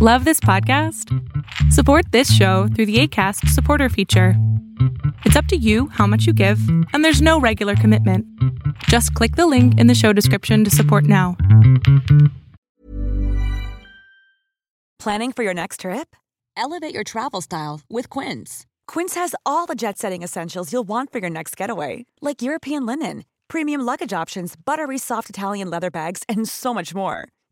Love this podcast? Support this show through the ACAST supporter feature. It's up to you how much you give, and there's no regular commitment. Just click the link in the show description to support now. Planning for your next trip? Elevate your travel style with Quince. Quince has all the jet setting essentials you'll want for your next getaway, like European linen, premium luggage options, buttery soft Italian leather bags, and so much more.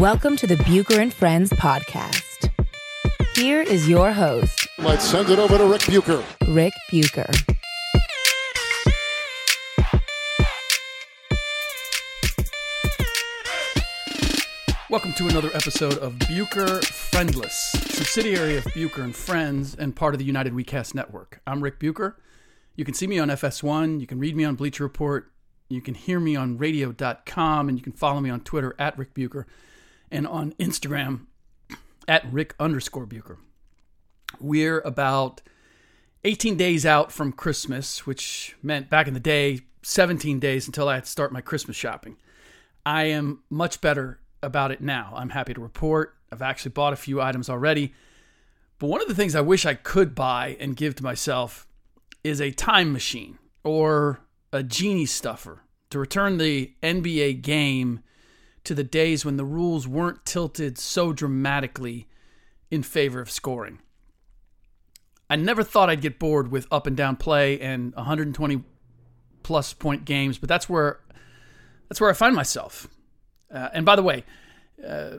Welcome to the Bucher and Friends podcast. Here is your host, Let's send it over to Ric Bucher. Ric Bucher. Welcome to another episode of Bucher Friendless, subsidiary of Bucher and Friends and part of the United WeCast network. I'm Ric Bucher. You can see me on FS1, you can read me on Bleacher Report, you can hear me on radio.com, and you can follow me on Twitter at Ric Bucher and on Instagram at Ric underscore Bucher. We're about 18 days out from Christmas, which meant back in the day, 17 days until I had to start my Christmas shopping. I am much better about it now. I'm happy to report. I've actually bought a few items already. But one of the things I wish I could buy and give to myself is a time machine or a genie stuffer to return the NBA game to the days when the rules weren't tilted so dramatically in favor of scoring. I never thought I'd get bored with up and down play and 120 plus point games, but that's where that's where I find myself. Uh, and by the way, uh,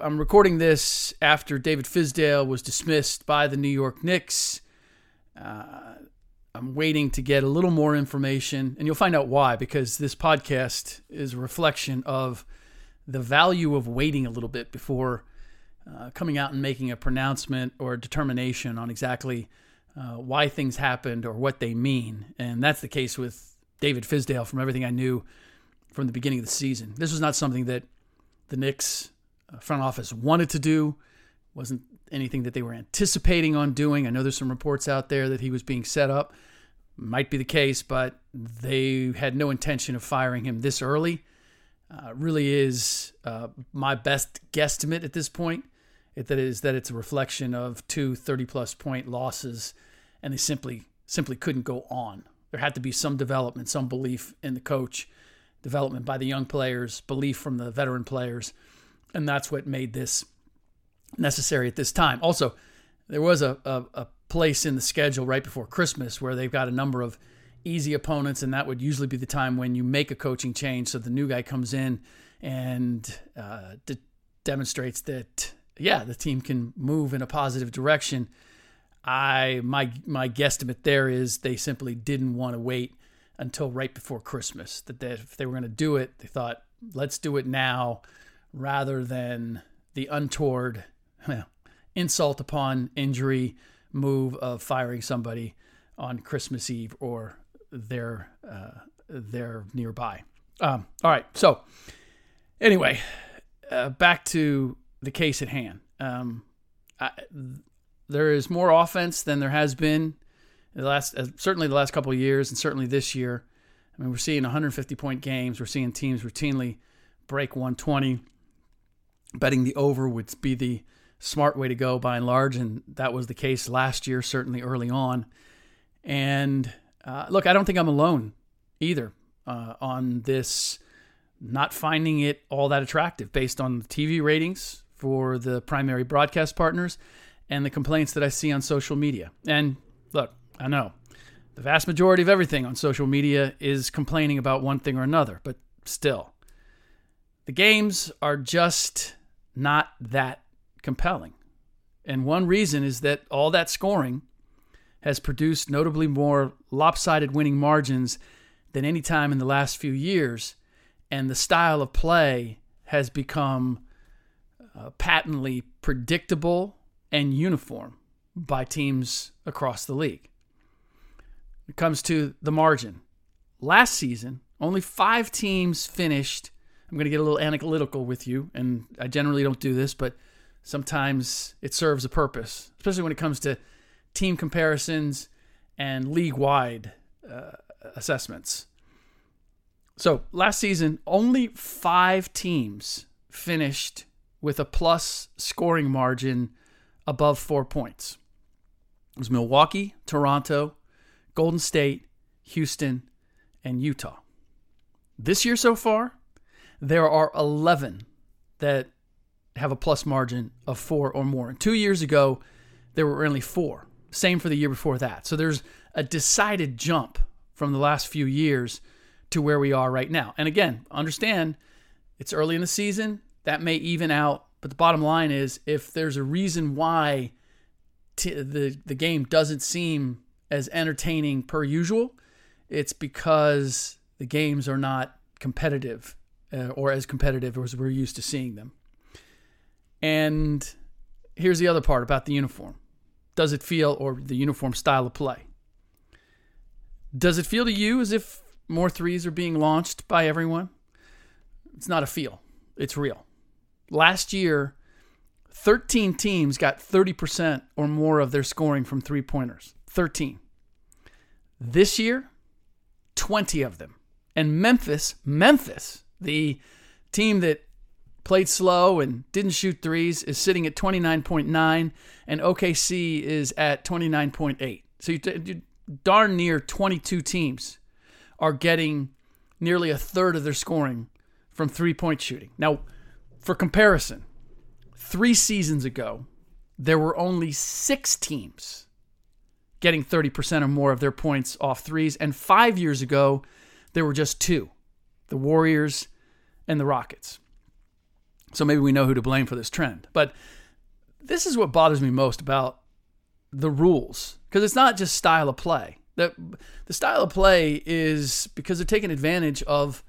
I'm recording this after David Fizdale was dismissed by the New York Knicks. Uh, I'm waiting to get a little more information, and you'll find out why, because this podcast is a reflection of the value of waiting a little bit before uh, coming out and making a pronouncement or a determination on exactly uh, why things happened or what they mean. And that's the case with David Fizdale from everything I knew from the beginning of the season. This was not something that the Knicks uh, front office wanted to do. wasn't anything that they were anticipating on doing. I know there's some reports out there that he was being set up. Might be the case, but they had no intention of firing him this early. Uh, really is uh, my best guesstimate at this point. It, that is that it's a reflection of two 30 plus point losses, and they simply simply couldn't go on. There had to be some development, some belief in the coach, development by the young players, belief from the veteran players, and that's what made this necessary at this time. Also, there was a, a, a place in the schedule right before Christmas where they've got a number of easy opponents, and that would usually be the time when you make a coaching change. So the new guy comes in and uh, de- demonstrates that yeah, the team can move in a positive direction. I my my guesstimate there is they simply didn't want to wait until right before Christmas. That they, if they were going to do it, they thought let's do it now rather than the untoward insult upon injury move of firing somebody on Christmas Eve or their uh, their nearby. Um, all right, so anyway, uh, back to the case at hand. Um, I, there is more offense than there has been the last, uh, certainly the last couple of years, and certainly this year. I mean, we're seeing 150 point games. We're seeing teams routinely break 120. Betting the over would be the smart way to go by and large, and that was the case last year, certainly early on. And uh, look, I don't think I'm alone either uh, on this not finding it all that attractive based on the TV ratings for the primary broadcast partners and the complaints that I see on social media. And look, I know the vast majority of everything on social media is complaining about one thing or another, but still, the games are just not that compelling. And one reason is that all that scoring has produced notably more lopsided winning margins than any time in the last few years. and the style of play has become uh, patently predictable and uniform by teams across the league. When it comes to the margin, last season, only five teams finished. I'm going to get a little analytical with you, and I generally don't do this, but sometimes it serves a purpose, especially when it comes to team comparisons and league wide uh, assessments. So last season, only five teams finished with a plus scoring margin above four points. It was Milwaukee, Toronto, Golden State, Houston, and Utah. This year so far, there are 11 that have a plus margin of four or more. And two years ago, there were only four. Same for the year before that. So there's a decided jump from the last few years to where we are right now. And again, understand it's early in the season. That may even out. But the bottom line is if there's a reason why t- the, the game doesn't seem as entertaining per usual, it's because the games are not competitive uh, or as competitive as we're used to seeing them. And here's the other part about the uniform does it feel, or the uniform style of play? Does it feel to you as if more threes are being launched by everyone? It's not a feel, it's real. Last year, 13 teams got 30% or more of their scoring from three pointers. 13. This year, 20 of them. And Memphis, Memphis, the team that played slow and didn't shoot threes, is sitting at 29.9, and OKC is at 29.8. So you, you darn near 22 teams are getting nearly a third of their scoring from three point shooting. Now, for comparison, three seasons ago, there were only six teams getting 30% or more of their points off threes. And five years ago, there were just two the Warriors and the Rockets. So maybe we know who to blame for this trend. But this is what bothers me most about the rules because it's not just style of play. The, the style of play is because they're taking advantage of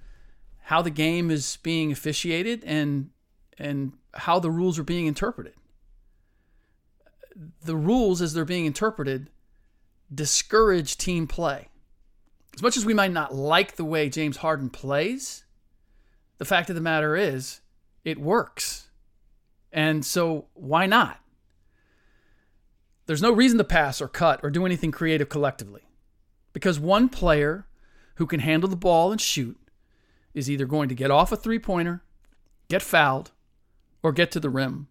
how the game is being officiated and and how the rules are being interpreted. The rules as they're being interpreted discourage team play. As much as we might not like the way James Harden plays, the fact of the matter is it works. And so why not? There's no reason to pass or cut or do anything creative collectively. Because one player who can handle the ball and shoot is either going to get off a three pointer, get fouled, or get to the rim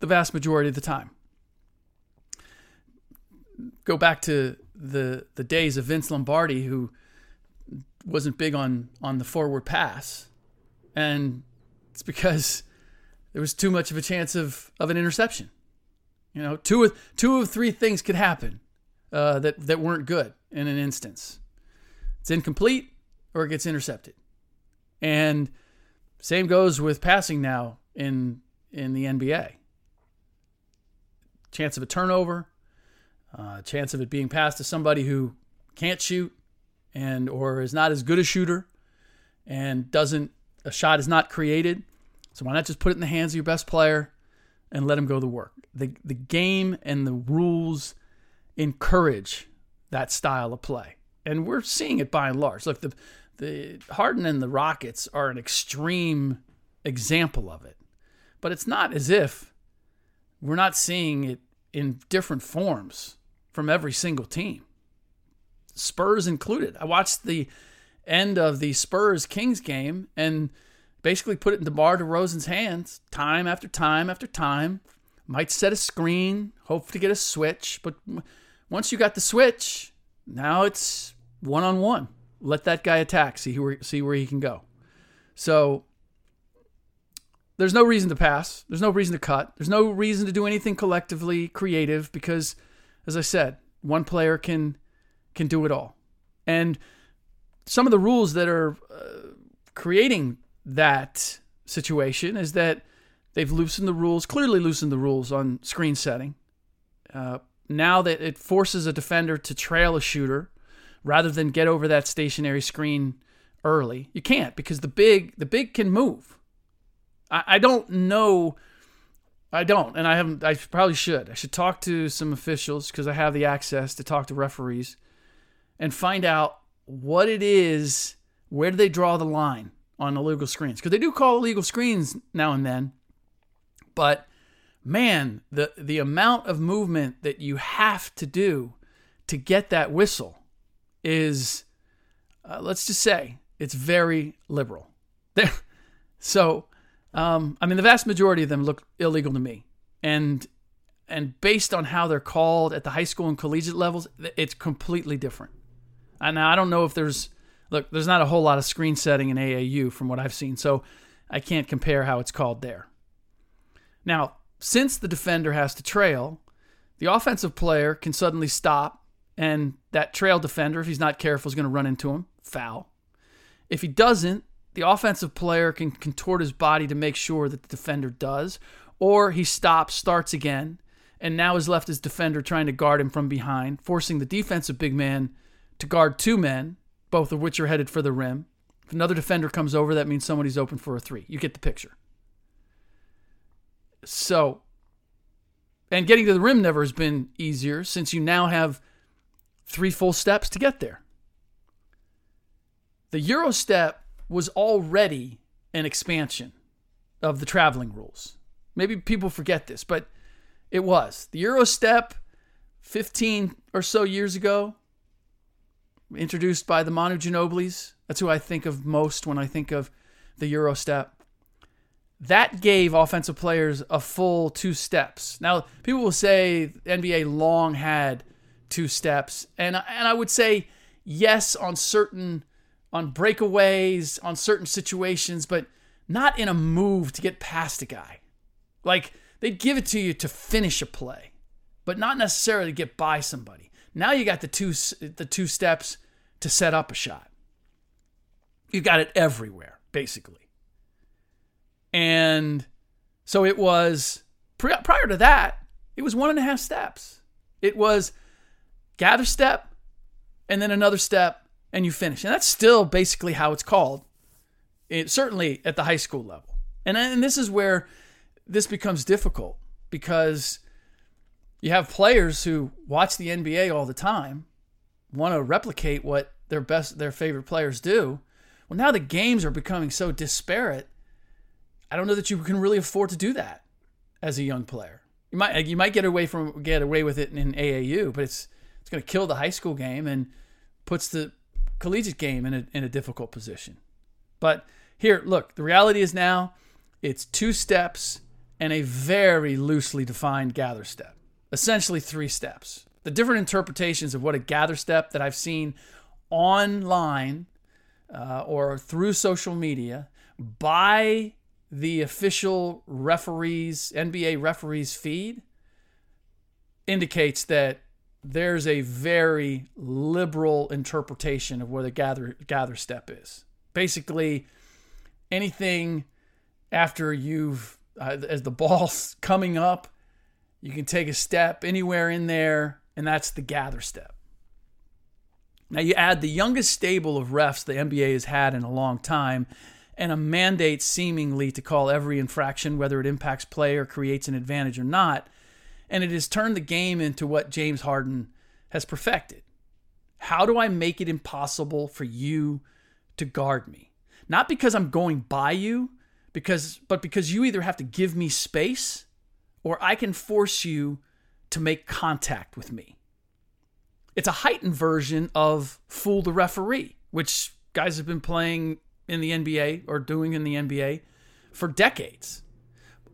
the vast majority of the time. Go back to the the days of Vince Lombardi, who wasn't big on on the forward pass, and it's because there was too much of a chance of of an interception. You know, two of two of three things could happen uh, that that weren't good in an instance. It's incomplete or it gets intercepted, and same goes with passing now in in the NBA. Chance of a turnover, uh, chance of it being passed to somebody who can't shoot and or is not as good a shooter and doesn't a shot is not created. So why not just put it in the hands of your best player and let him go to work? The the game and the rules encourage that style of play. And we're seeing it by and large. Look, the the Harden and the Rockets are an extreme example of it. But it's not as if we're not seeing it in different forms from every single team, Spurs included. I watched the end of the Spurs Kings game and basically put it in DeMar DeRozan's hands time after time after time. Might set a screen, hope to get a switch, but once you got the switch, now it's one on one. Let that guy attack, see where see where he can go. So there's no reason to pass. There's no reason to cut. There's no reason to do anything collectively creative because as I said, one player can can do it all. And some of the rules that are uh, creating that situation is that they've loosened the rules, clearly loosened the rules on screen setting. Uh, now that it forces a defender to trail a shooter rather than get over that stationary screen early. You can't because the big the big can move. I, I don't know. I don't, and I haven't. I probably should. I should talk to some officials because I have the access to talk to referees and find out what it is. Where do they draw the line on illegal screens? Because they do call illegal screens now and then, but man, the the amount of movement that you have to do to get that whistle is, uh, let's just say, it's very liberal. There so um, I mean, the vast majority of them look illegal to me, and and based on how they're called at the high school and collegiate levels, it's completely different. And I don't know if there's look, there's not a whole lot of screen setting in AAU from what I've seen, so I can't compare how it's called there. Now, since the defender has to trail, the offensive player can suddenly stop, and that trail defender, if he's not careful, is going to run into him, foul. If he doesn't, the offensive player can contort his body to make sure that the defender does, or he stops, starts again, and now is left his defender trying to guard him from behind, forcing the defensive big man to guard two men, both of which are headed for the rim. If another defender comes over, that means somebody's open for a three. You get the picture. So, and getting to the rim never has been easier since you now have three full steps to get there. The Euro step was already an expansion of the traveling rules. Maybe people forget this, but it was. The Euro step 15 or so years ago, introduced by the Manu Ginobilis. That's who I think of most when I think of the Euro step. That gave offensive players a full two steps. Now, people will say NBA long had two steps, and and I would say yes on certain on breakaways, on certain situations, but not in a move to get past a guy. Like they'd give it to you to finish a play, but not necessarily to get by somebody. Now you got the two the two steps to set up a shot. You got it everywhere, basically. And so it was prior to that, it was one and a half steps. It was gather step and then another step and you finish. And that's still basically how it's called, it, certainly at the high school level. And, and this is where this becomes difficult because you have players who watch the NBA all the time, want to replicate what their best, their favorite players do. Well, now the games are becoming so disparate. I don't know that you can really afford to do that as a young player. You might you might get away from get away with it in AAU, but it's it's going to kill the high school game and puts the collegiate game in a, in a difficult position. But here, look, the reality is now it's two steps and a very loosely defined gather step, essentially three steps. The different interpretations of what a gather step that I've seen online uh, or through social media by the official referees, NBA referees feed indicates that there's a very liberal interpretation of what the gather gather step is. Basically, anything after you've uh, as the ball's coming up, you can take a step anywhere in there, and that's the gather step. Now you add the youngest stable of refs the NBA has had in a long time, and a mandate seemingly to call every infraction, whether it impacts play or creates an advantage or not and it has turned the game into what James Harden has perfected. How do I make it impossible for you to guard me? Not because I'm going by you, because but because you either have to give me space or I can force you to make contact with me. It's a heightened version of fool the referee, which guys have been playing in the NBA or doing in the NBA for decades.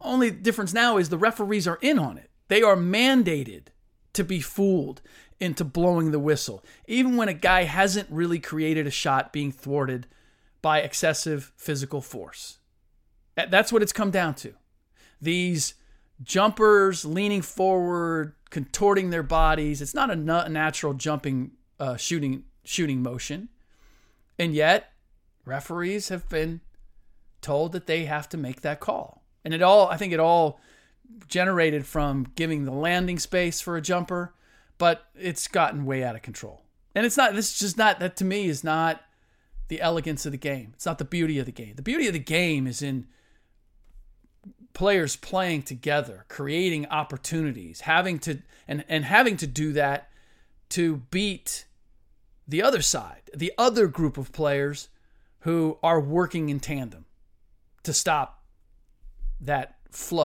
Only difference now is the referees are in on it. They are mandated to be fooled into blowing the whistle, even when a guy hasn't really created a shot being thwarted by excessive physical force. That's what it's come down to. These jumpers leaning forward, contorting their bodies. It's not a natural jumping, uh, shooting, shooting motion, and yet referees have been told that they have to make that call. And it all, I think, it all generated from giving the landing space for a jumper, but it's gotten way out of control. And it's not, this is just not, that to me is not the elegance of the game. It's not the beauty of the game. The beauty of the game is in players playing together, creating opportunities, having to and and having to do that to beat the other side, the other group of players who are working in tandem to stop that flow.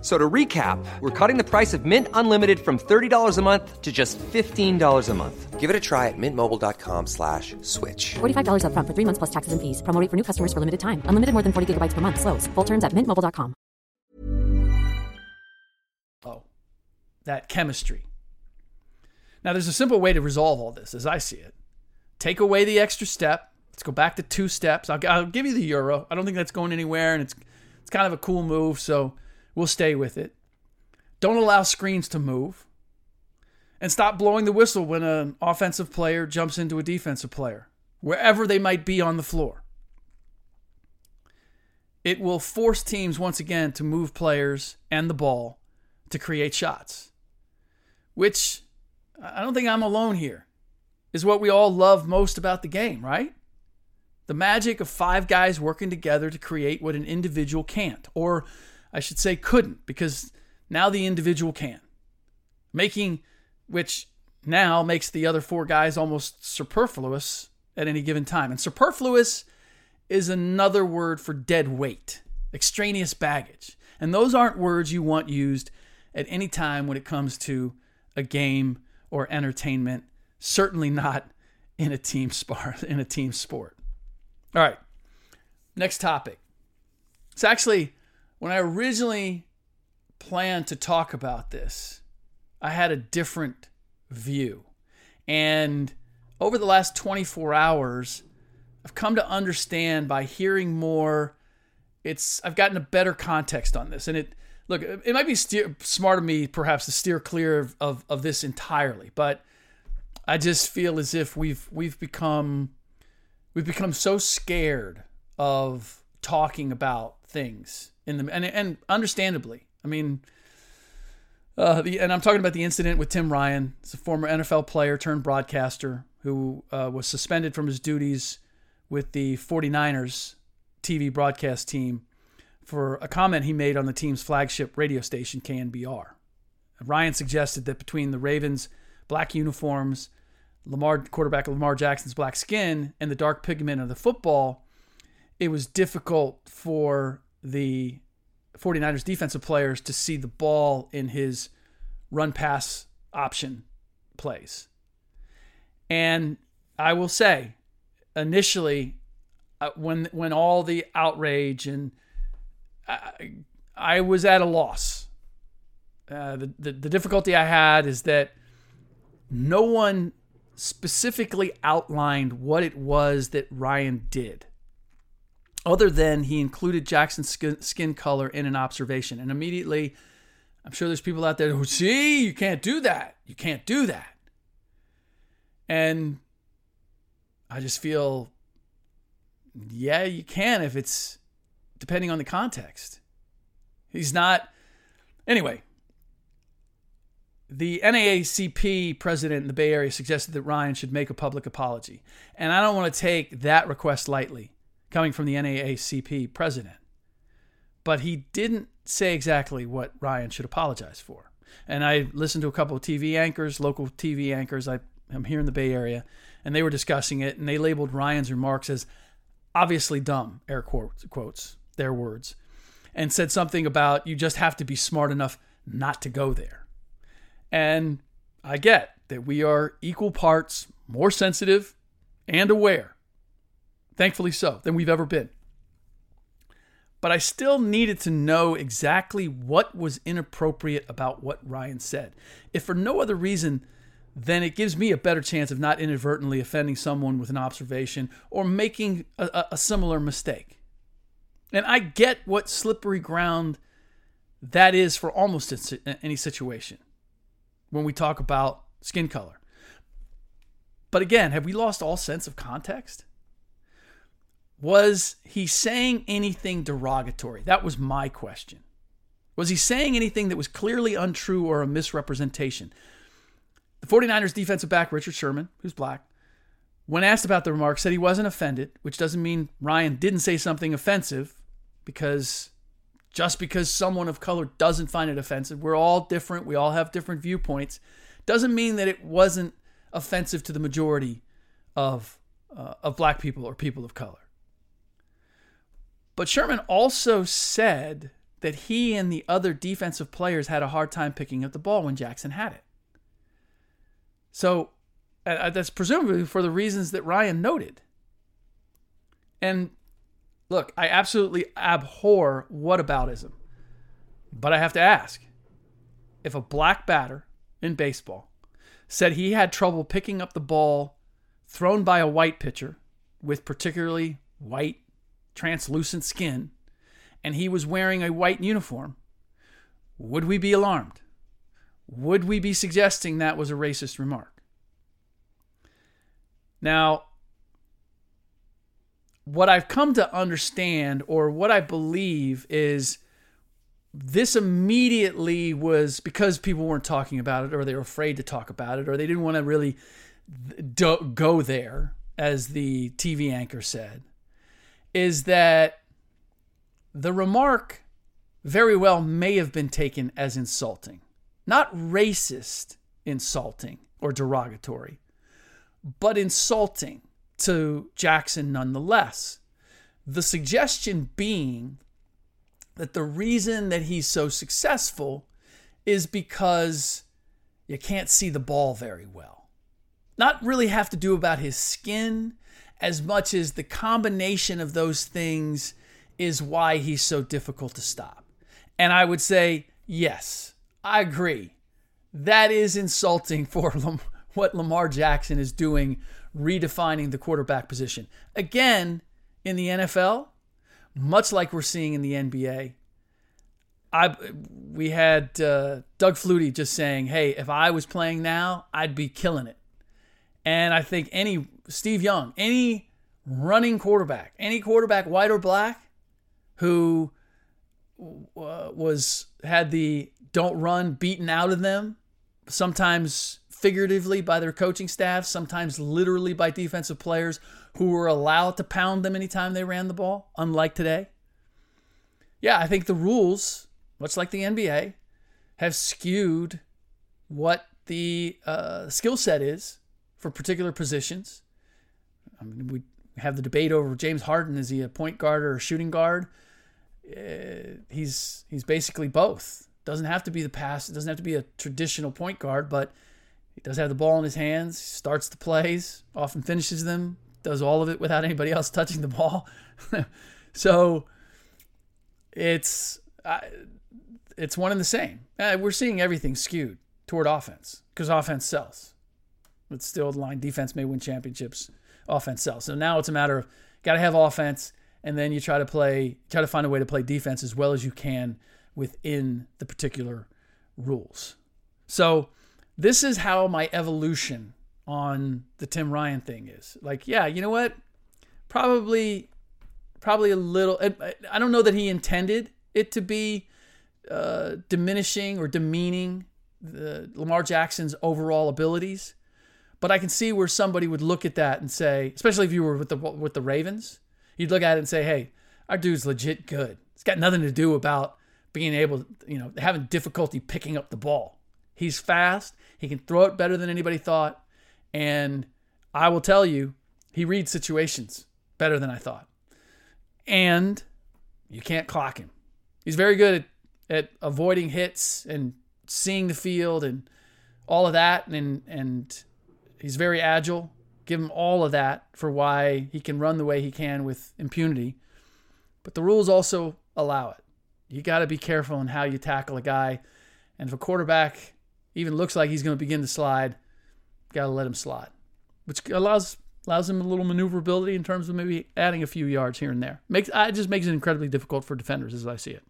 So to recap, we're cutting the price of Mint Unlimited from $30 a month to just $15 a month. Give it a try at mintmobile.com slash switch. $45 up front for three months plus taxes and fees. Promo rate for new customers for limited time. Unlimited more than 40 gigabytes per month. Slows. Full terms at mintmobile.com. Oh, that chemistry. Now, there's a simple way to resolve all this, as I see it. Take away the extra step. Let's go back to two steps. I'll, I'll give you the euro. I don't think that's going anywhere, and it's it's kind of a cool move. So We'll stay with it. Don't allow screens to move. And stop blowing the whistle when an offensive player jumps into a defensive player, wherever they might be on the floor. It will force teams once again to move players and the ball to create shots, which I don't think I'm alone here, is what we all love most about the game, right? The magic of five guys working together to create what an individual can't, or I should say couldn't, because now the individual can. Making, which now makes the other four guys almost superfluous at any given time. And superfluous is another word for dead weight, extraneous baggage. And those aren't words you want used at any time when it comes to a game or entertainment, certainly not in a team spar in a team sport. All right. Next topic. It's actually when I originally planned to talk about this, I had a different view. And over the last 24 hours, I've come to understand by hearing more it's I've gotten a better context on this and it look it might be steer, smart of me perhaps to steer clear of, of, of this entirely but I just feel as if we've we've become we've become so scared of talking about things in the and and understandably. I mean, uh, the and I'm talking about the incident with Tim Ryan. He's a former NFL player turned broadcaster who uh, was suspended from his duties with the 49ers TV broadcast team for a comment he made on the team's flagship radio station KNBR. Ryan suggested that between the Ravens' black uniforms, Lamar quarterback Lamar Jackson's black skin, and the dark pigment of the football, it was difficult for the 49ers defensive players to see the ball in his run pass option plays. And I will say, initially, uh, when when all the outrage and I, I was at a loss. Uh, the, the the difficulty I had is that no one specifically outlined what it was that Ryan did other than he included Jackson's skin, color in an observation. And immediately, I'm sure there's people out there who see, you can't do that. You can't do that. And I just feel, yeah, you can if it's depending on the context. He's not. Anyway, the NAACP president in the Bay Area suggested that Ryan should make a public apology. And I don't want to take that request lightly coming from the NAACP president. But he didn't say exactly what Ryan should apologize for. And I listened to a couple of TV anchors, local TV anchors. I, am here in the Bay Area, and they were discussing it, and they labeled Ryan's remarks as obviously dumb, air quotes, quotes their words, and said something about you just have to be smart enough not to go there. And I get that we are equal parts more sensitive and aware thankfully so, than we've ever been. But I still needed to know exactly what was inappropriate about what Ryan said. If for no other reason, then it gives me a better chance of not inadvertently offending someone with an observation or making a, a similar mistake. And I get what slippery ground that is for almost any situation when we talk about skin color. But again, have we lost all sense of context? Was he saying anything derogatory? That was my question. Was he saying anything that was clearly untrue or a misrepresentation? The 49ers defensive back, Richard Sherman, who's black, when asked about the remark, said he wasn't offended, which doesn't mean Ryan didn't say something offensive because just because someone of color doesn't find it offensive, we're all different, we all have different viewpoints, doesn't mean that it wasn't offensive to the majority of, uh, of black people or people of color. But Sherman also said that he and the other defensive players had a hard time picking up the ball when Jackson had it. So uh, that's presumably for the reasons that Ryan noted. And look, I absolutely abhor whataboutism. But I have to ask if a black batter in baseball said he had trouble picking up the ball thrown by a white pitcher with particularly white, translucent skin, and he was wearing a white uniform, would we be alarmed? Would we be suggesting that was a racist remark? Now, what I've come to understand or what I believe is this immediately was because people weren't talking about it or they were afraid to talk about it or they didn't want to really go there, as the TV anchor said, is that the remark very well may have been taken as insulting. Not racist insulting or derogatory, but insulting to Jackson nonetheless. The suggestion being that the reason that he's so successful is because you can't see the ball very well. Not really have to do about his skin as much as the combination of those things is why he's so difficult to stop. And I would say, yes, I agree. That is insulting for what Lamar Jackson is doing, redefining the quarterback position. Again, in the NFL, much like we're seeing in the NBA, I we had uh, Doug Flutie just saying, "Hey, if I was playing now, I'd be killing it." And I think any Steve Young, any running quarterback, any quarterback, white or black, who uh, was had the don't run beaten out of them, sometimes figuratively by their coaching staff, sometimes literally by defensive players who were allowed to pound them anytime they ran the ball, unlike today. Yeah, I think the rules, much like the NBA, have skewed what the uh, skill set is for particular positions. I mean, we have the debate over James Harden: is he a point guard or a shooting guard? Uh, he's he's basically both. Doesn't have to be the pass. It doesn't have to be a traditional point guard, but he does have the ball in his hands, starts the plays, often finishes them, does all of it without anybody else touching the ball. so it's it's one and the same. Uh, we're seeing everything skewed toward offense because offense sells. It's still the line defense may win championships, offense sells. So now it's a matter of got to have offense, and then you try to play, try to find a way to play defense as well as you can within the particular rules. So this is how my evolution on the Tim Ryan thing is. Like, yeah, you know what? Probably, probably a little. I don't know that he intended it to be uh, diminishing or demeaning the Lamar Jackson's overall abilities, but I can see where somebody would look at that and say, especially if you were with the with the Ravens, you'd look at it and say, "Hey, our dude's legit good. It's got nothing to do about being able, to, you know, having difficulty picking up the ball. He's fast. He can throw it better than anybody thought. And I will tell you, he reads situations better than I thought. And you can't clock him. He's very good at, at avoiding hits and seeing the field and all of that. And, and he's very agile. Give him all of that for why he can run the way he can with impunity. But the rules also allow it. You got to be careful in how you tackle a guy. And if a quarterback even looks like he's going to begin to slide, got to let him slide, which allows allows him a little maneuverability in terms of maybe adding a few yards here and there. Makes it just makes it incredibly difficult for defenders as I see it.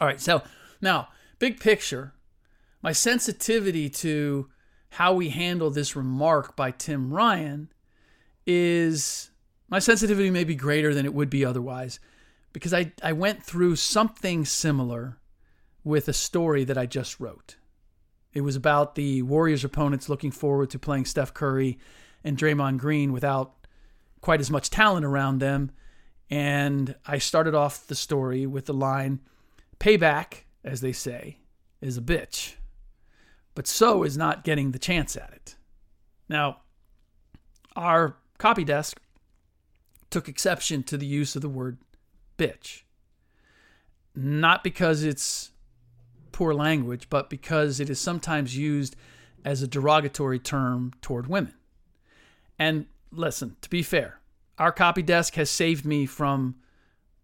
All right, so now big picture, my sensitivity to how we handle this remark by Tim Ryan is my sensitivity may be greater than it would be otherwise because I, I went through something similar with a story that I just wrote. It was about the Warriors opponents looking forward to playing Steph Curry and Draymond Green without quite as much talent around them. And I started off the story with the line payback, as they say, is a bitch, but so is not getting the chance at it. Now, our copy desk took exception to the use of the word bitch. Not because it's poor language, but because it is sometimes used as a derogatory term toward women. And listen, to be fair, our copy desk has saved me from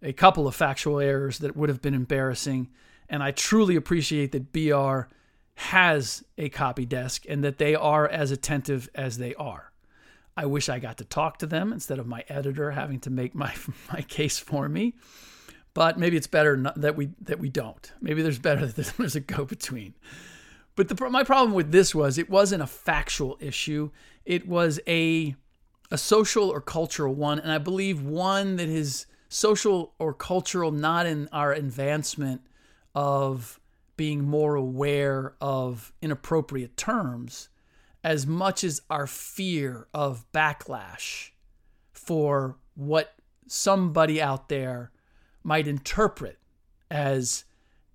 a couple of factual errors that would have been embarrassing. And I truly appreciate that BR has a copy desk and that they are as attentive as they are. I wish I got to talk to them instead of my editor having to make my my case for me. But maybe it's better that we that we don't. Maybe there's better that there's a go between. But the my problem with this was it wasn't a factual issue. It was a a social or cultural one, and I believe one that is social or cultural, not in our advancement of being more aware of inappropriate terms, as much as our fear of backlash for what somebody out there might interpret as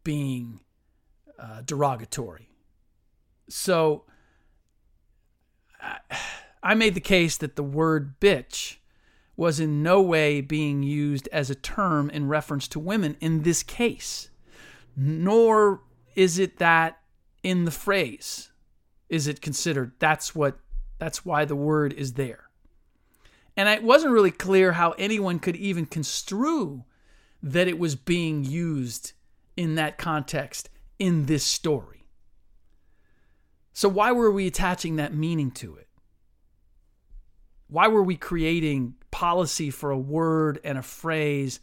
being uh, derogatory. So I made the case that the word bitch was in no way being used as a term in reference to women in this case, nor is it that in the phrase is it considered that's what that's why the word is there. And it wasn't really clear how anyone could even construe that it was being used in that context in this story. So, why were we attaching that meaning to it? Why were we creating policy for a word and a phrase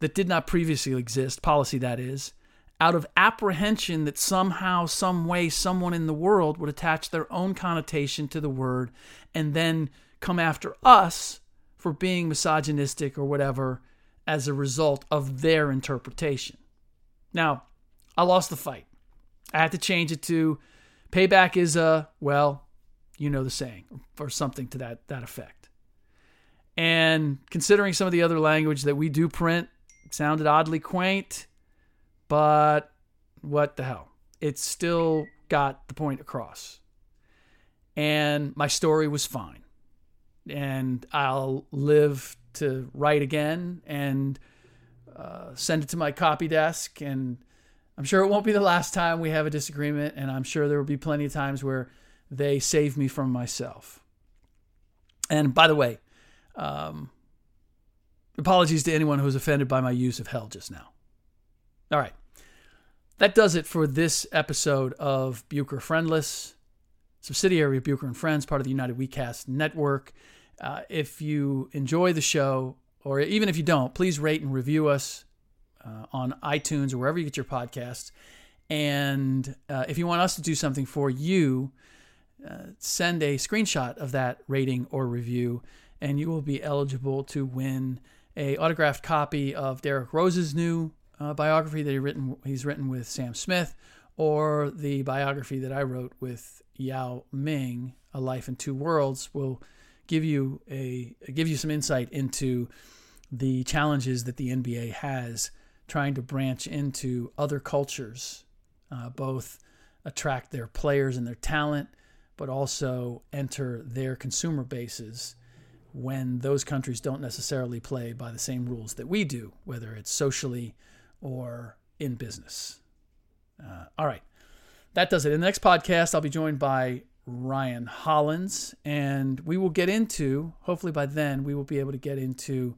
that did not previously exist, policy that is, out of apprehension that somehow, some way, someone in the world would attach their own connotation to the word and then come after us for being misogynistic or whatever as a result of their interpretation. Now, I lost the fight. I had to change it to payback is a, well, you know the saying, or something to that, that effect. And considering some of the other language that we do print sounded oddly quaint, but what the hell? It still got the point across. And my story was fine. And I'll live to write again and uh, send it to my copy desk. And I'm sure it won't be the last time we have a disagreement. And I'm sure there will be plenty of times where they save me from myself. And by the way, um, apologies to anyone who was offended by my use of hell just now. All right that does it for this episode of Bucher Friendless, subsidiary of Bucher and Friends, part of the United WeCast network. Uh, if you enjoy the show, or even if you don't, please rate and review us uh, on iTunes or wherever you get your podcasts. And uh, if you want us to do something for you, uh, send a screenshot of that rating or review, and you will be eligible to win a autographed copy of Derrick Rose's new uh, biography that he written he's written with Sam Smith, or the biography that I wrote with Yao Ming, A Life in Two Worlds, will give you a give you some insight into the challenges that the NBA has trying to branch into other cultures, uh, both attract their players and their talent, but also enter their consumer bases when those countries don't necessarily play by the same rules that we do, whether it's socially or in business. Uh, all right. That does it. In the next podcast, I'll be joined by Ryan Hollins, and we will get into, hopefully by then, we will be able to get into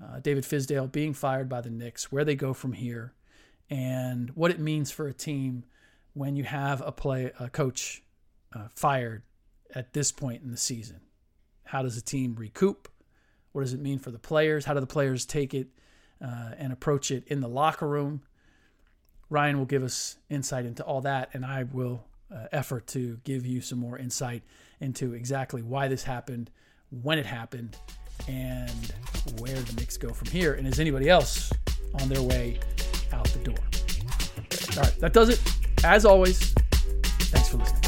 uh, David Fizdale being fired by the Knicks, where they go from here, and what it means for a team when you have a play a coach uh, fired at this point in the season. How does a team recoup? What does it mean for the players? How do the players take it uh, and approach it in the locker room. Ryan will give us insight into all that, and I will uh, effort to give you some more insight into exactly why this happened, when it happened, and where the Knicks go from here. And is anybody else on their way out the door? All right, that does it. As always, thanks for listening.